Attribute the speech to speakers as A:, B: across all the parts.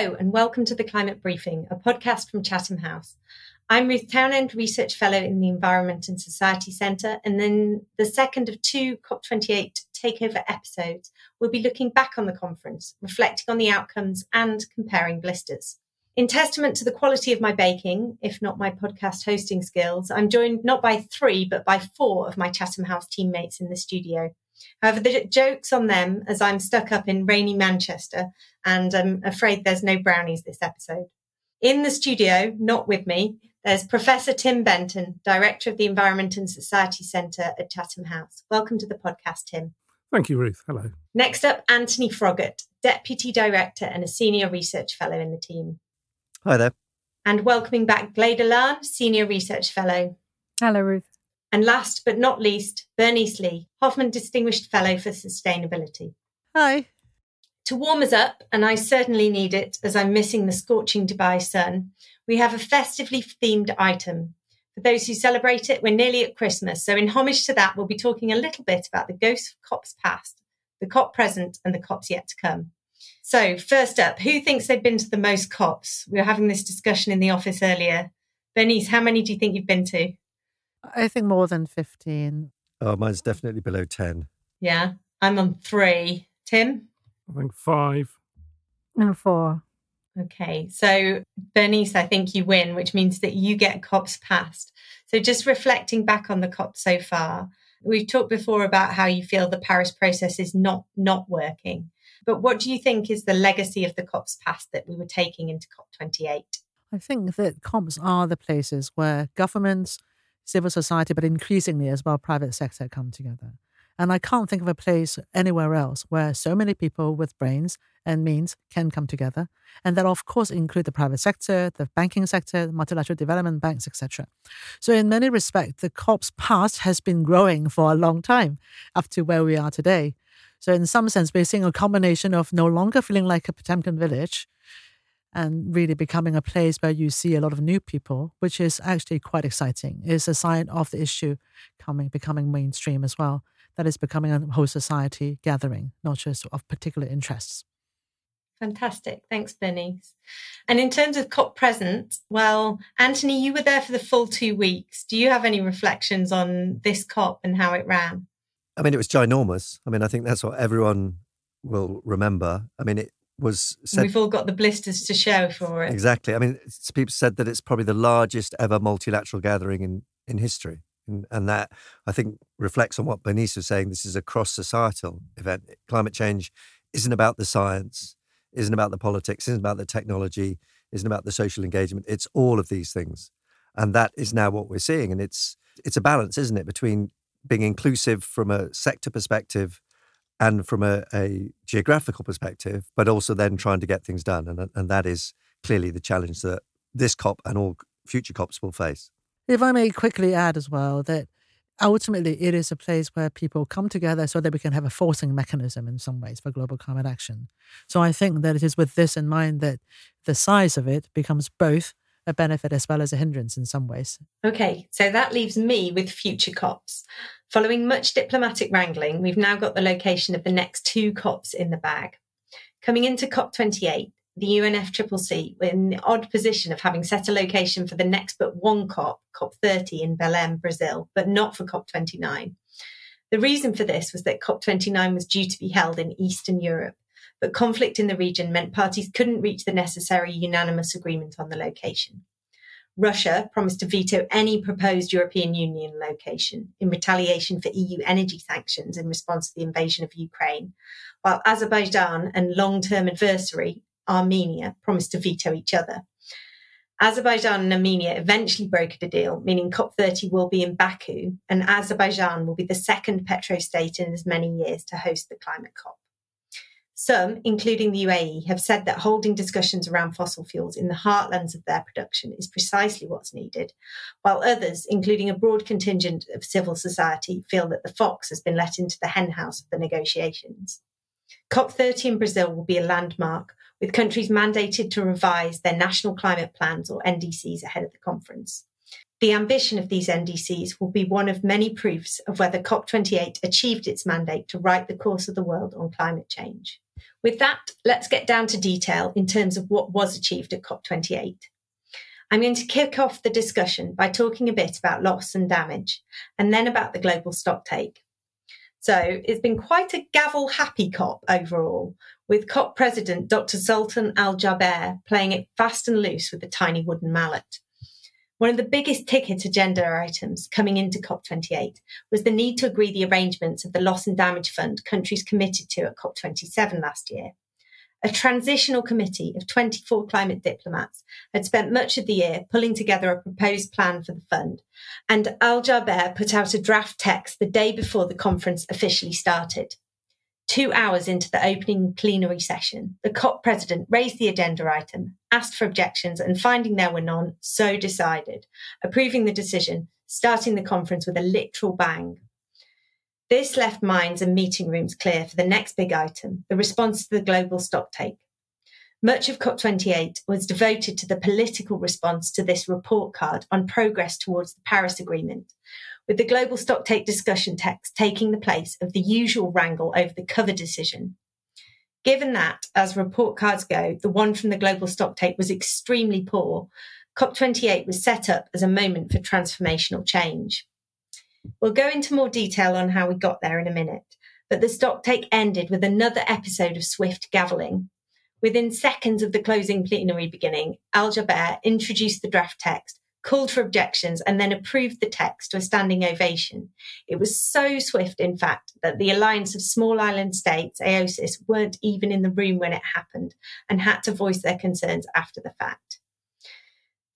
A: Hello, and welcome to the Climate Briefing, a podcast from Chatham House. I'm Ruth Townend, Research Fellow in the Environment and Society Centre, and then the second of two COP28 takeover episodes, we'll be looking back on the conference, reflecting on the outcomes, and comparing blisters. In testament to the quality of my baking, if not my podcast hosting skills, I'm joined not by three, but by four of my Chatham House teammates in the studio. However, the joke's on them as I'm stuck up in rainy Manchester and I'm afraid there's no brownies this episode. In the studio, not with me, there's Professor Tim Benton, Director of the Environment and Society Centre at Chatham House. Welcome to the podcast, Tim.
B: Thank you, Ruth. Hello.
A: Next up, Antony Froggatt, Deputy Director and a Senior Research Fellow in the team.
C: Hi there.
A: And welcoming back Glada Lahn, Senior Research Fellow.
D: Hello, Ruth.
A: And last but not least, Bernice Lee, Hoffmann Distinguished Fellow for Sustainability.
D: Hi.
A: To warm us up, and I certainly need it as I'm missing the scorching Dubai sun, we have a festively themed item. For those who celebrate it, we're nearly at Christmas. So, in homage to that, we'll be talking a little bit about the ghosts of COPs past, the COP present, and the COPs yet to come. So, first up, who thinks they've been to the most COPs? We were having this discussion in the office earlier. Bernice, how many do you think you've been to?
D: I think more than 15.
C: Oh, mine's definitely below 10.
A: Yeah, I'm on three. Tim?
B: I think five.
D: And four.
A: Okay, so Bernice, I think you win, which means that you get COPs passed. So just reflecting back on the COPs so far, we've talked before about how you feel the Paris process is not not working. But what do you think is the legacy of the COPs past that we were taking into COP28?
D: I think that COPs are the places where governments, civil society, but increasingly as well private sector come together. And I can't think of a place anywhere else where so many people with brains and means can come together. And that, of course, include the private sector, the banking sector, multilateral development banks, etc. So, in many respects, the COP's past has been growing for a long time up to where we are today. So, in some sense, we're seeing a combination of no longer feeling like a Potemkin village and really becoming a place where you see a lot of new people, which is actually quite exciting. It's a sign of the issue coming, becoming mainstream as well. That is becoming a whole society gathering, not just of particular interests.
A: Fantastic. Thanks, Bernice. And in terms of COP present, well, Antony, you were there for the full two weeks. Do you have any reflections on this COP and how it ran?
C: I mean, it was ginormous. I mean, I think that's what everyone will remember. I mean, it was
A: said, we've all got the blisters to show for it.
C: Exactly. I mean, people said that it's probably the largest ever multilateral gathering in in history, and, and that I think reflects on what Bernice was saying. This is a cross societal event. Climate change isn't about the science, isn't about the politics, isn't about the technology, isn't about the social engagement. It's all of these things, and that is now what we're seeing. And it's it's a balance, isn't it, between being inclusive from a sector perspective and from a, a, geographical perspective, but also then trying to get things done. And, and that is clearly the challenge that this COP and all future COPs will face.
D: If I may quickly add as well that ultimately it is a place where people come together so that we can have a forcing mechanism in some ways for global climate action. So I think that it is with this in mind that the size of it becomes both a benefit as well as a hindrance in some ways.
A: Okay, so that leaves me with future COPs. Following much diplomatic wrangling, we've now got the location of the next two COPs in the bag. Coming into COP28, the UNFCCC were in the odd position of having set a location for the next but one COP, COP30 in Belém, Brazil, but not for COP29. The reason for this was that COP29 was due to be held in Eastern Europe, but conflict in the region meant parties couldn't reach the necessary unanimous agreement on the location. Russia promised to veto any proposed European Union location in retaliation for EU energy sanctions in response to the invasion of Ukraine, while Azerbaijan and long term adversary Armenia promised to veto each other. Azerbaijan and Armenia eventually brokered a deal, meaning COP30 will be in Baku, and Azerbaijan will be the second petro state in as many years to host the climate COP. Some, including the UAE, have said that holding discussions around fossil fuels in the heartlands of their production is precisely what's needed, while others, including a broad contingent of civil society, feel that the fox has been let into the henhouse of the negotiations. COP30 in Brazil will be a landmark, with countries mandated to revise their national climate plans or NDCs ahead of the conference. The ambition of these NDCs will be one of many proofs of whether COP28 achieved its mandate to right the course of the world on climate change. With that, let's get down to detail in terms of what was achieved at COP28. I'm going to kick off the discussion by talking a bit about loss and damage, and then about the global stocktake. So it's been quite a gavel happy COP overall, with COP President Dr. Sultan Al Jaber playing it fast and loose with a tiny wooden mallet. One of the biggest ticket agenda items coming into COP28 was the need to agree the arrangements of the loss and damage fund countries committed to at COP27 last year. A transitional committee of 24 climate diplomats had spent much of the year pulling together a proposed plan for the fund, and Al Jaber put out a draft text the day before the conference officially started. Two hours into the opening plenary session, the COP president raised the agenda item, asked for objections, and finding there were none, so decided, approving the decision, starting the conference with a literal bang. This left minds and meeting rooms clear for the next big item, the response to the global stocktake. Much of COP28 was devoted to the political response to this report card on progress towards the Paris Agreement, with the global stocktake discussion text taking the place of the usual wrangle over the cover decision. Given that, as report cards go, the one from the global stocktake was extremely poor, COP28 was set up as a moment for transformational change. We'll go into more detail on how we got there in a minute, but the stocktake ended with another episode of swift gavelling. Within seconds of the closing plenary beginning, Al Jaber introduced the draft text, called for objections, and then approved the text to a standing ovation. It was so swift, in fact, that the Alliance of Small Island States, AOSIS, weren't even in the room when it happened and had to voice their concerns after the fact.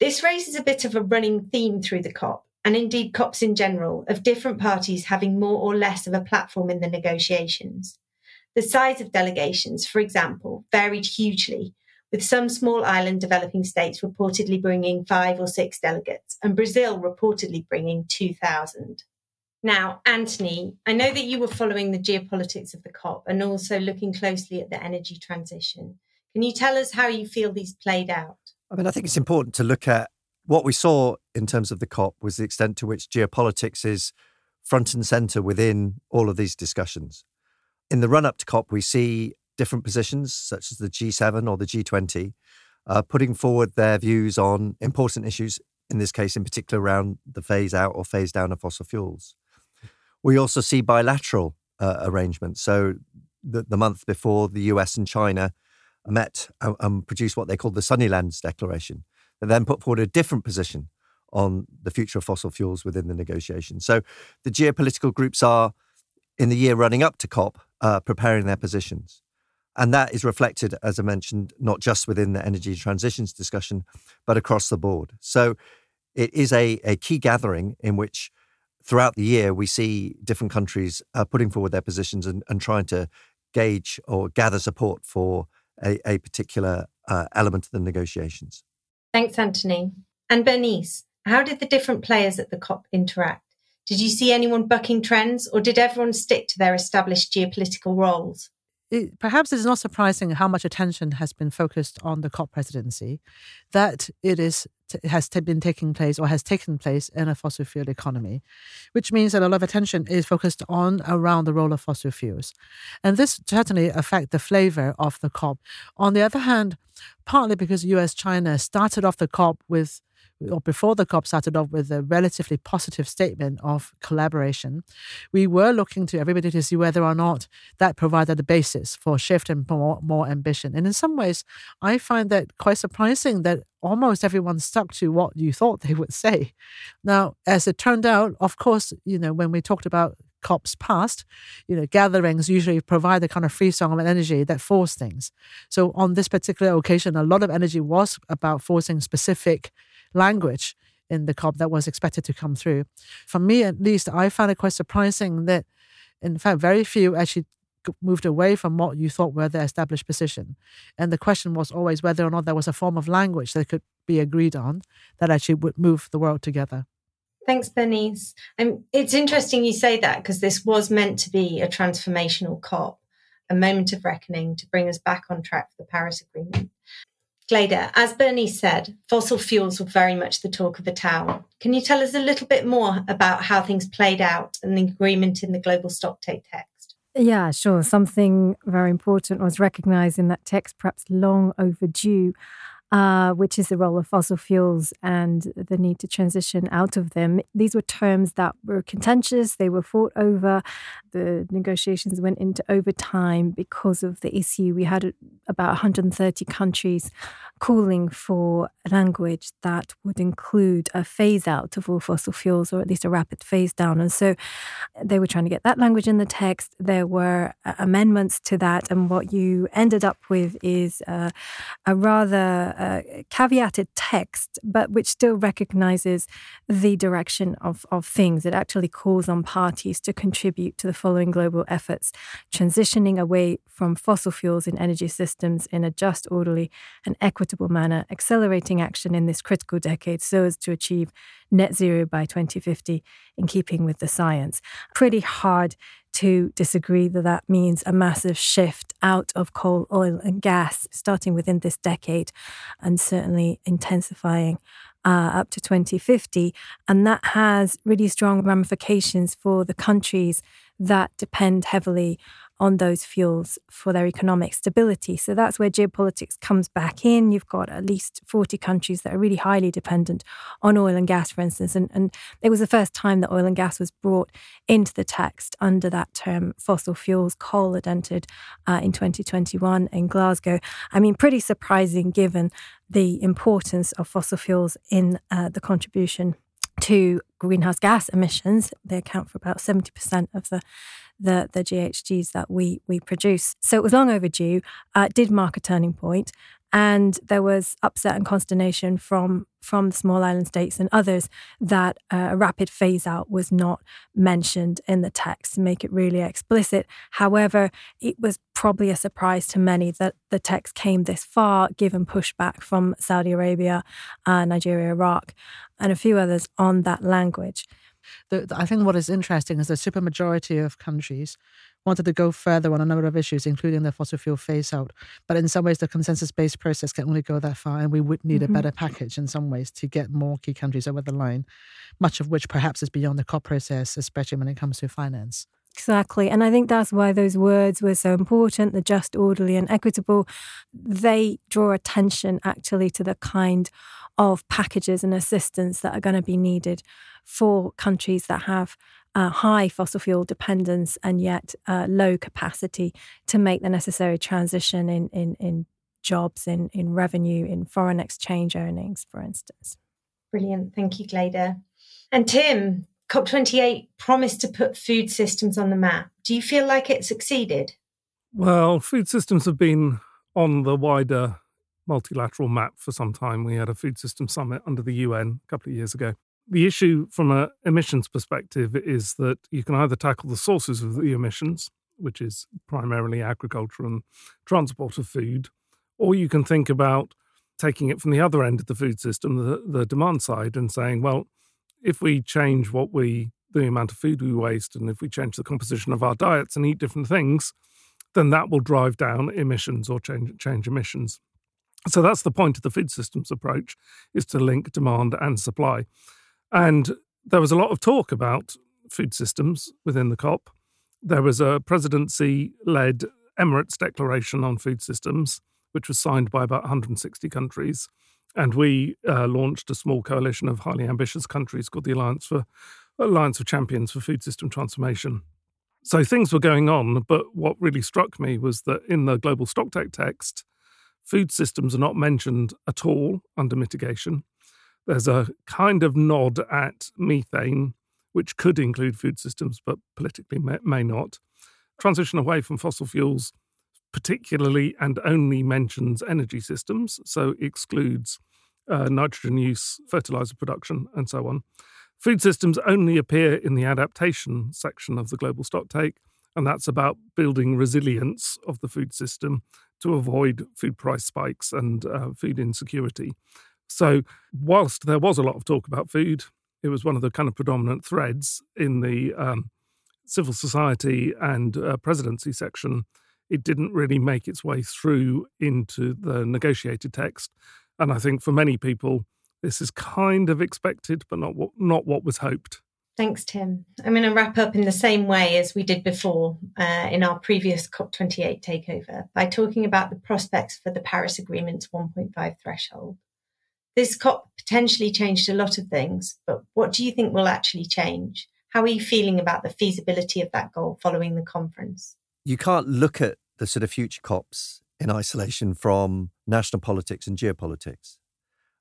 A: This raises a bit of a running theme through the COP, and indeed COPs in general, of different parties having more or less of a platform in the negotiations. The size of delegations, for example, varied hugely, with some small island developing states reportedly bringing five or six delegates, and Brazil reportedly bringing 2,000. Now, Antony, I know that you were following the geopolitics of the COP and also looking closely at the energy transition. Can you tell us how you feel these played out?
C: I mean, I think it's important to look at what we saw in terms of the COP was the extent to which geopolitics is front and center within all of these discussions. In the run up to COP, we see different positions, such as the G7 or the G20, uh, putting forward their views on important issues, in this case, in particular, around the phase out or phase down of fossil fuels. We also see bilateral uh, arrangements. So, the, the, month before, the US and China met and, and produced what they called the Sunnylands Declaration, and then put forward a different position on the future of fossil fuels within the negotiation. So, the geopolitical groups are, in the year running up to COP, uh, preparing their positions. And that is reflected, as I mentioned, not just within the energy transitions discussion, but across the board. So it is a, a key gathering in which throughout the year we see different countries uh, putting forward their positions and, and, trying to gauge or gather support for a, a particular uh, element of the negotiations.
A: Thanks, Antony. And Bernice, how did the different players at the COP interact? Did you see anyone bucking trends, or did everyone stick to their established geopolitical roles?
D: It, perhaps it's not surprising how much attention has been focused on the COP presidency, that it is has been taking place or has taken place in a fossil fuel economy, which means that a lot of attention is focused on around the role of fossil fuels, and this certainly affect the flavor of the COP. On the other hand, partly because U.S. China started off the COP with or before the COP started off with a relatively positive statement of collaboration, we were looking to everybody to see whether or not that provided the basis for shift and more, more ambition. And in some ways, I find that quite surprising that almost everyone stuck to what you thought they would say. Now, as it turned out, of course, you know, when we talked about COPs past, you know, gatherings usually provide the kind of free song of energy that force things. So on this particular occasion, a lot of energy was about forcing specific language in the COP that was expected to come through. For me, at least, I found it quite surprising that, in fact, very few actually moved away from what you thought were their established position. And the question was always whether or not there was a form of language that could be agreed on that actually would move the world together.
A: Thanks, Bernice. And it's interesting you say that because this was meant to be a transformational COP, a moment of reckoning to bring us back on track for the Paris Agreement. Glada, as Bernice said, fossil fuels were very much the talk of the town. Can you tell us a little bit more about how things played out and the agreement in the global stocktake text?
E: Yeah, sure. Something very important was recognized in that text, perhaps long overdue, uh, which is the role of fossil fuels and the need to transition out of them. These were terms that were contentious, they were fought over. The negotiations went into overtime because of the issue. We had about 130 countries calling for language that would include a phase out of all fossil fuels or at least a rapid phase down. And so they were trying to get that language in the text. There were uh, amendments to that. And what you ended up with is uh, a rather uh, caveated text, but which still recognizes the direction of, of things. It actually calls on parties to contribute to the following global efforts transitioning away from fossil fuels in energy systems in a just, orderly, and equitable manner, accelerating action in this critical decade so as to achieve net zero by 2050 in keeping with the science. Pretty hard to disagree that that means a massive shift out of coal, oil, and gas starting within this decade and certainly intensifying uh, up to 2050. And that has really strong ramifications for the countries that depend heavily on those fuels for their economic stability. So that's where geopolitics comes back in. You've got at least 40 countries that are really highly dependent on oil and gas, for instance. And, and it was the first time that oil and gas was brought into the text under that term fossil fuels. Coal had entered uh, in 2021 in Glasgow. I mean, pretty surprising given the importance of fossil fuels in uh, the contribution to greenhouse gas emissions. They account for about 70% of the the the GHGs that we we produce. So it was long overdue. Uh, did mark a turning point, and there was upset and consternation from from the small island states and others that uh, a rapid phase out was not mentioned in the text to make it really explicit. However, it was probably a surprise to many that the text came this far, given pushback from Saudi Arabia, uh, Nigeria, Iraq, and a few others on that language.
D: The, I think what is interesting is the supermajority of countries wanted to go further on a number of issues, including the fossil fuel phase out. But in some ways, the consensus based process can only go that far, and we would need mm-hmm. a better package in some ways to get more key countries over the line, much of which perhaps is beyond the COP process, especially when it comes to finance.
E: Exactly. And I think that's why those words were so important the just, orderly, and equitable. They draw attention actually to the kind of packages and assistance that are going to be needed for countries that have uh, high fossil fuel dependence and yet uh, low capacity to make the necessary transition in, in, in jobs, in, in revenue, in foreign exchange earnings, for instance.
A: Brilliant. Thank you, Glada. And Tim, COP28 promised to put food systems on the map. Do you feel like it succeeded?
B: Well, food systems have been on the wider multilateral map for some time. We had a food system summit under the UN a couple of years ago. The issue from an emissions perspective is that you can either tackle the sources of the emissions, which is primarily agriculture and transport of food, or you can think about taking it from the other end of the food system, the, the demand side, and saying, well, if we change what we, the amount of food we waste, and if we change the composition of our diets and eat different things, then that will drive down emissions or change, change emissions. So that's the point of the food systems approach is to link demand and supply. And there was a lot of talk about food systems within the COP. There was a presidency led Emirates Declaration on Food Systems, which was signed by about 160 countries. And we uh, launched a small coalition of highly ambitious countries called the Alliance for Alliance of Champions for Food System Transformation. So things were going on, but what really struck me was that in the global stocktake text, food systems are not mentioned at all under mitigation. There's a kind of nod at methane, which could include food systems, but politically may, may not. Transition away from fossil fuels, particularly and only mentions energy systems, so excludes uh, nitrogen use, fertilizer production, and so on. Food systems only appear in the adaptation section of the global stocktake, and that's about building resilience of the food system to avoid food price spikes and uh, food insecurity. So, whilst there was a lot of talk about food, it was one of the kind of predominant threads in the um, civil society and uh, presidency section. It didn't really make its way through into the negotiated text. And I think for many people, this is kind of expected, but not what, not what was hoped.
A: Thanks, Tim. I'm going to wrap up in the same way as we did before uh, in our previous COP28 takeover by talking about the prospects for the Paris Agreement's 1.5 threshold. This COP potentially changed a lot of things, but what do you think will actually change? How are you feeling about the feasibility of that goal following the conference?
C: You can't look at the sort of future COPs in isolation from national politics and geopolitics.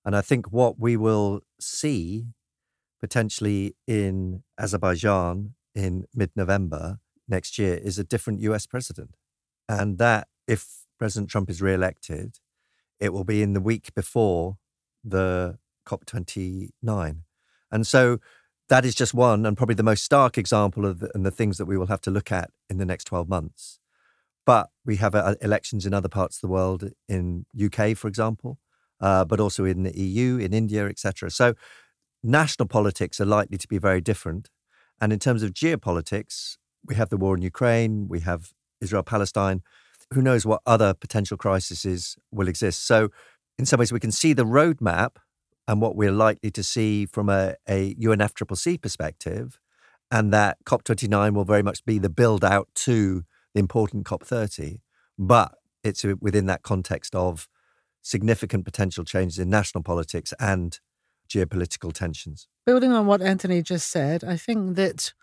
C: And I think what we will see potentially in Azerbaijan in mid November next year is a different US president. And that, if President Trump is re elected, it will be in the week before the COP29. And so that is just one and probably the most stark example of the, and the things that we will have to look at in the next 12 months. But we have uh, elections in other parts of the world, in UK, for example, uh, but also in the EU, in India, etc. So national politics are likely to be very different. And in terms of geopolitics, we have the war in Ukraine, we have Israel Palestine. Who knows what other potential crises will exist? So, in some ways, we can see the roadmap and what we're likely to see from a, a UNFCCC perspective, and that COP29 will very much be the build out to the important COP30. But it's within that context of significant potential changes in national politics and geopolitical tensions.
D: Building on what Antony just said, I think that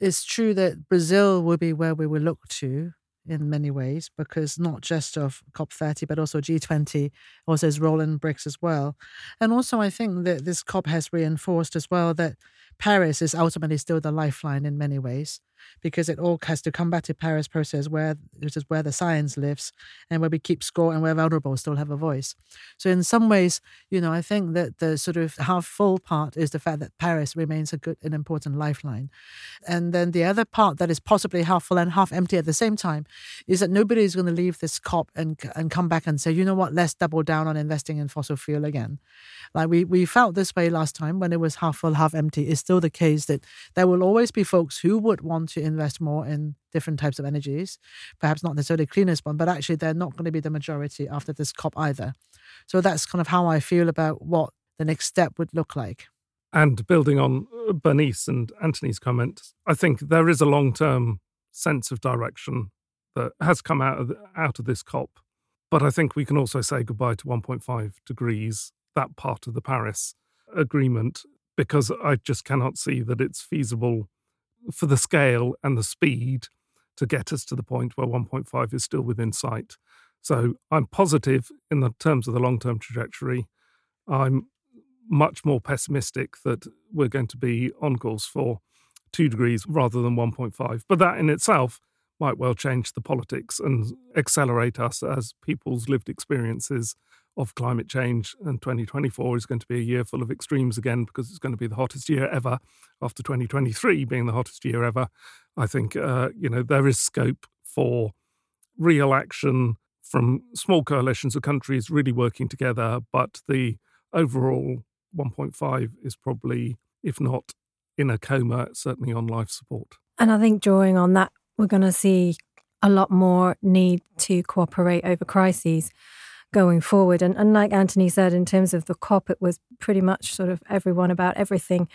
D: it's true that Brazil will be where we will look to in many ways because not just of COP30 but also G20 also has role in BRICS as well. And also I think that this COP has reinforced as well that Paris is ultimately still the lifeline in many ways because it all has to come back to Paris process where which is where the science lives and where we keep score and where vulnerable still have a voice. So in some ways, you know, I think that the sort of half full part is the fact that Paris remains a good and important lifeline. And then the other part that is possibly half full and half empty at the same time is that nobody is going to leave this COP and and come back and say, you know what, let's double down on investing in fossil fuel again. Like we we felt this way last time when it was half full, half empty. It's still the case that there will always be folks who would want to invest more in different types of energies, perhaps not necessarily cleanest one, but actually they're not going to be the majority after this COP either. So that's kind of how I feel about what the next step would look like.
B: And building on uh, Bernice and Antony's comments, I think there is a long term sense of direction that has come out of, out of this COP. But I think we can also say goodbye to 1.5 degrees, that part of the Paris agreement, because I just cannot see that it's feasible for the scale and the speed to get us to the point where 1.5 is still within sight. So I'm positive in the terms of the long term trajectory. I'm much more pessimistic that we're going to be on course for two degrees rather than 1.5. But that in itself might well change the politics and accelerate us as people's lived experiences of climate change. And 2024 is going to be a year full of extremes again because it's going to be the hottest year ever after 2023 being the hottest year ever. I think, uh, you know, there is scope for real action from small coalitions of countries really working together. But the overall 1.5 is probably, if not in a coma, certainly on life support.
E: And I think drawing on that, we're going to see a lot more need to cooperate over crises going forward. And, and like Antony said, in terms of the COP, it was pretty much sort of everyone about everything.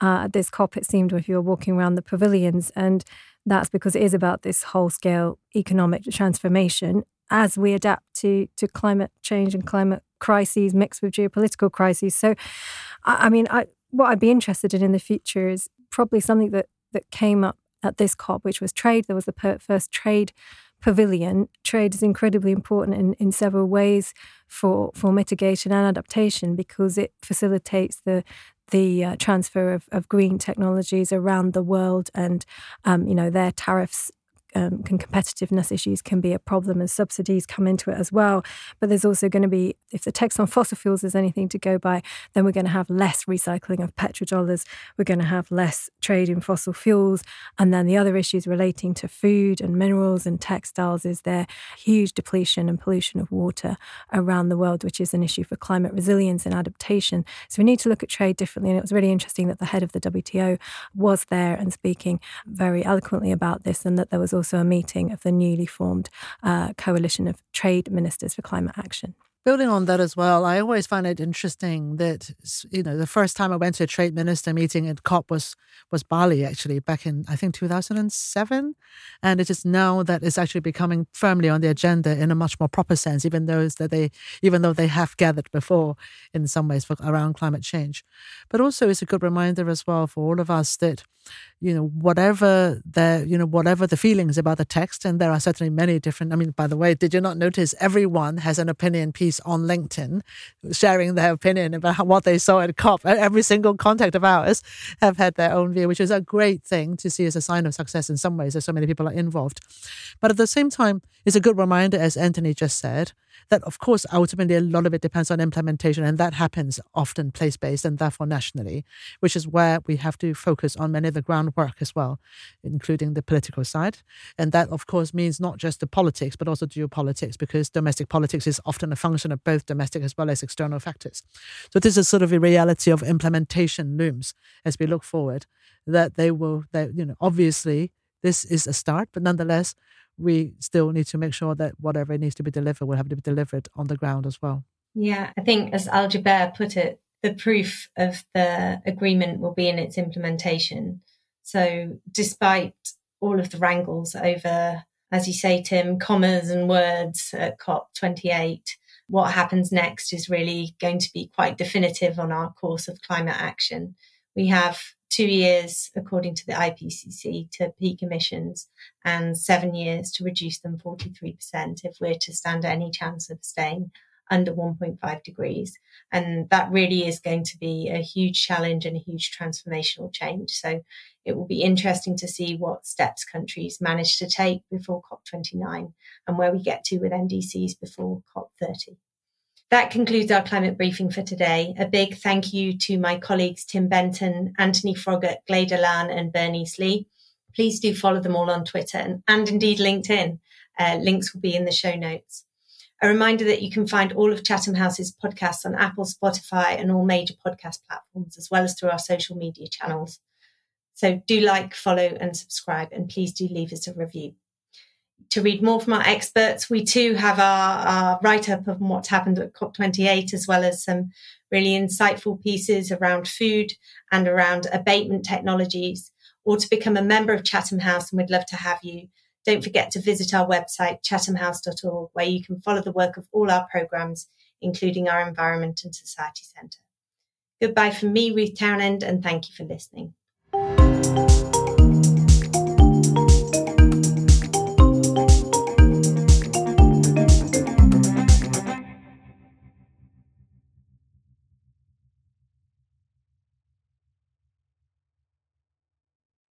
E: Uh, this COP, it seemed if you were walking around the pavilions. And that's because it is about this whole scale economic transformation as we adapt to, to climate change and climate crises mixed with geopolitical crises. So, I, I mean, I, what I'd be interested in in the future is probably something that, that came up at this COP, which was trade. There was the first trade pavilion, trade is incredibly important in, in several ways for, for mitigation and adaptation because it facilitates the the uh, transfer of, of green technologies around the world and um, you know their tariffs um, can competitiveness issues can be a problem as subsidies come into it as well. But there's also going to be, if the tax on fossil fuels is anything to go by, then we're going to have less recycling of petrodollars. We're going to have less trade in fossil fuels. And then the other issues relating to food and minerals and textiles is their huge depletion and pollution of water around the world, which is an issue for climate resilience and adaptation. So we need to look at trade differently. And it was really interesting that the head of the WTO was there and speaking very eloquently about this, and that there was also also a meeting of the newly formed uh, Coalition of Trade Ministers for Climate Action.
D: Building on that as well, I always find it interesting that you know the first time I went to a trade minister meeting at COP was was Bali actually back in I think 2007, and it is now that it's actually becoming firmly on the agenda in a much more proper sense, even though that they even though they have gathered before in some ways for, around climate change, but also it's a good reminder as well for all of us that you know whatever the you know whatever the feelings about the text and there are certainly many different i mean by the way did you not notice everyone has an opinion piece on linkedin sharing their opinion about what they saw at cop? Every single contact of ours have had their own view which is a great thing to see as a sign of success in some ways that so many people are involved. But at the same time it's a good reminder as antony just said that of course ultimately a lot of it depends on implementation and that happens often place based and therefore nationally which is where we have to focus on many of the groundwork as well including the political side. And that of course means not just the politics but also geopolitics because domestic politics is often a function of both domestic as well as external factors. So this is sort of a reality of implementation looms as we look forward that they will that you know obviously this is a start but nonetheless we still need to make sure that whatever needs to be delivered will have to be delivered on the ground as well.
A: Yeah, I think as Al Jaber put it, the proof of the agreement will be in its implementation. So, despite all of the wrangles over, as you say, Tim, commas and words at COP28, what happens next is really going to be quite definitive on our course of climate action. We have two years, according to the IPCC, to peak emissions and seven years to reduce them 43% if we're to stand any chance of staying under 1.5 degrees. And that really is going to be a huge challenge and a huge transformational change. So it will be interesting to see what steps countries manage to take before COP29 and where we get to with NDCs before COP30. That concludes our climate briefing for today. A big thank you to my colleagues Tim Benton, Antony Froggatt, Glada Lahn, and Bernice Lee. Please do follow them all on Twitter and, and indeed LinkedIn. Uh, links will be in the show notes. A reminder that you can find all of Chatham House's podcasts on Apple, Spotify, and all major podcast platforms, as well as through our social media channels. So do like, follow, and subscribe, and please do leave us a review to read more from our experts, we too have our, our write up of what's happened at COP28, as well as some really insightful pieces around food and around abatement technologies, or to become a member of Chatham House. And we'd love to have you. Don't forget to visit our website, chathamhouse.org, where you can follow the work of all our programs, including our Environment and Society Centre. Goodbye from me, Ruth Townend, and thank you for listening.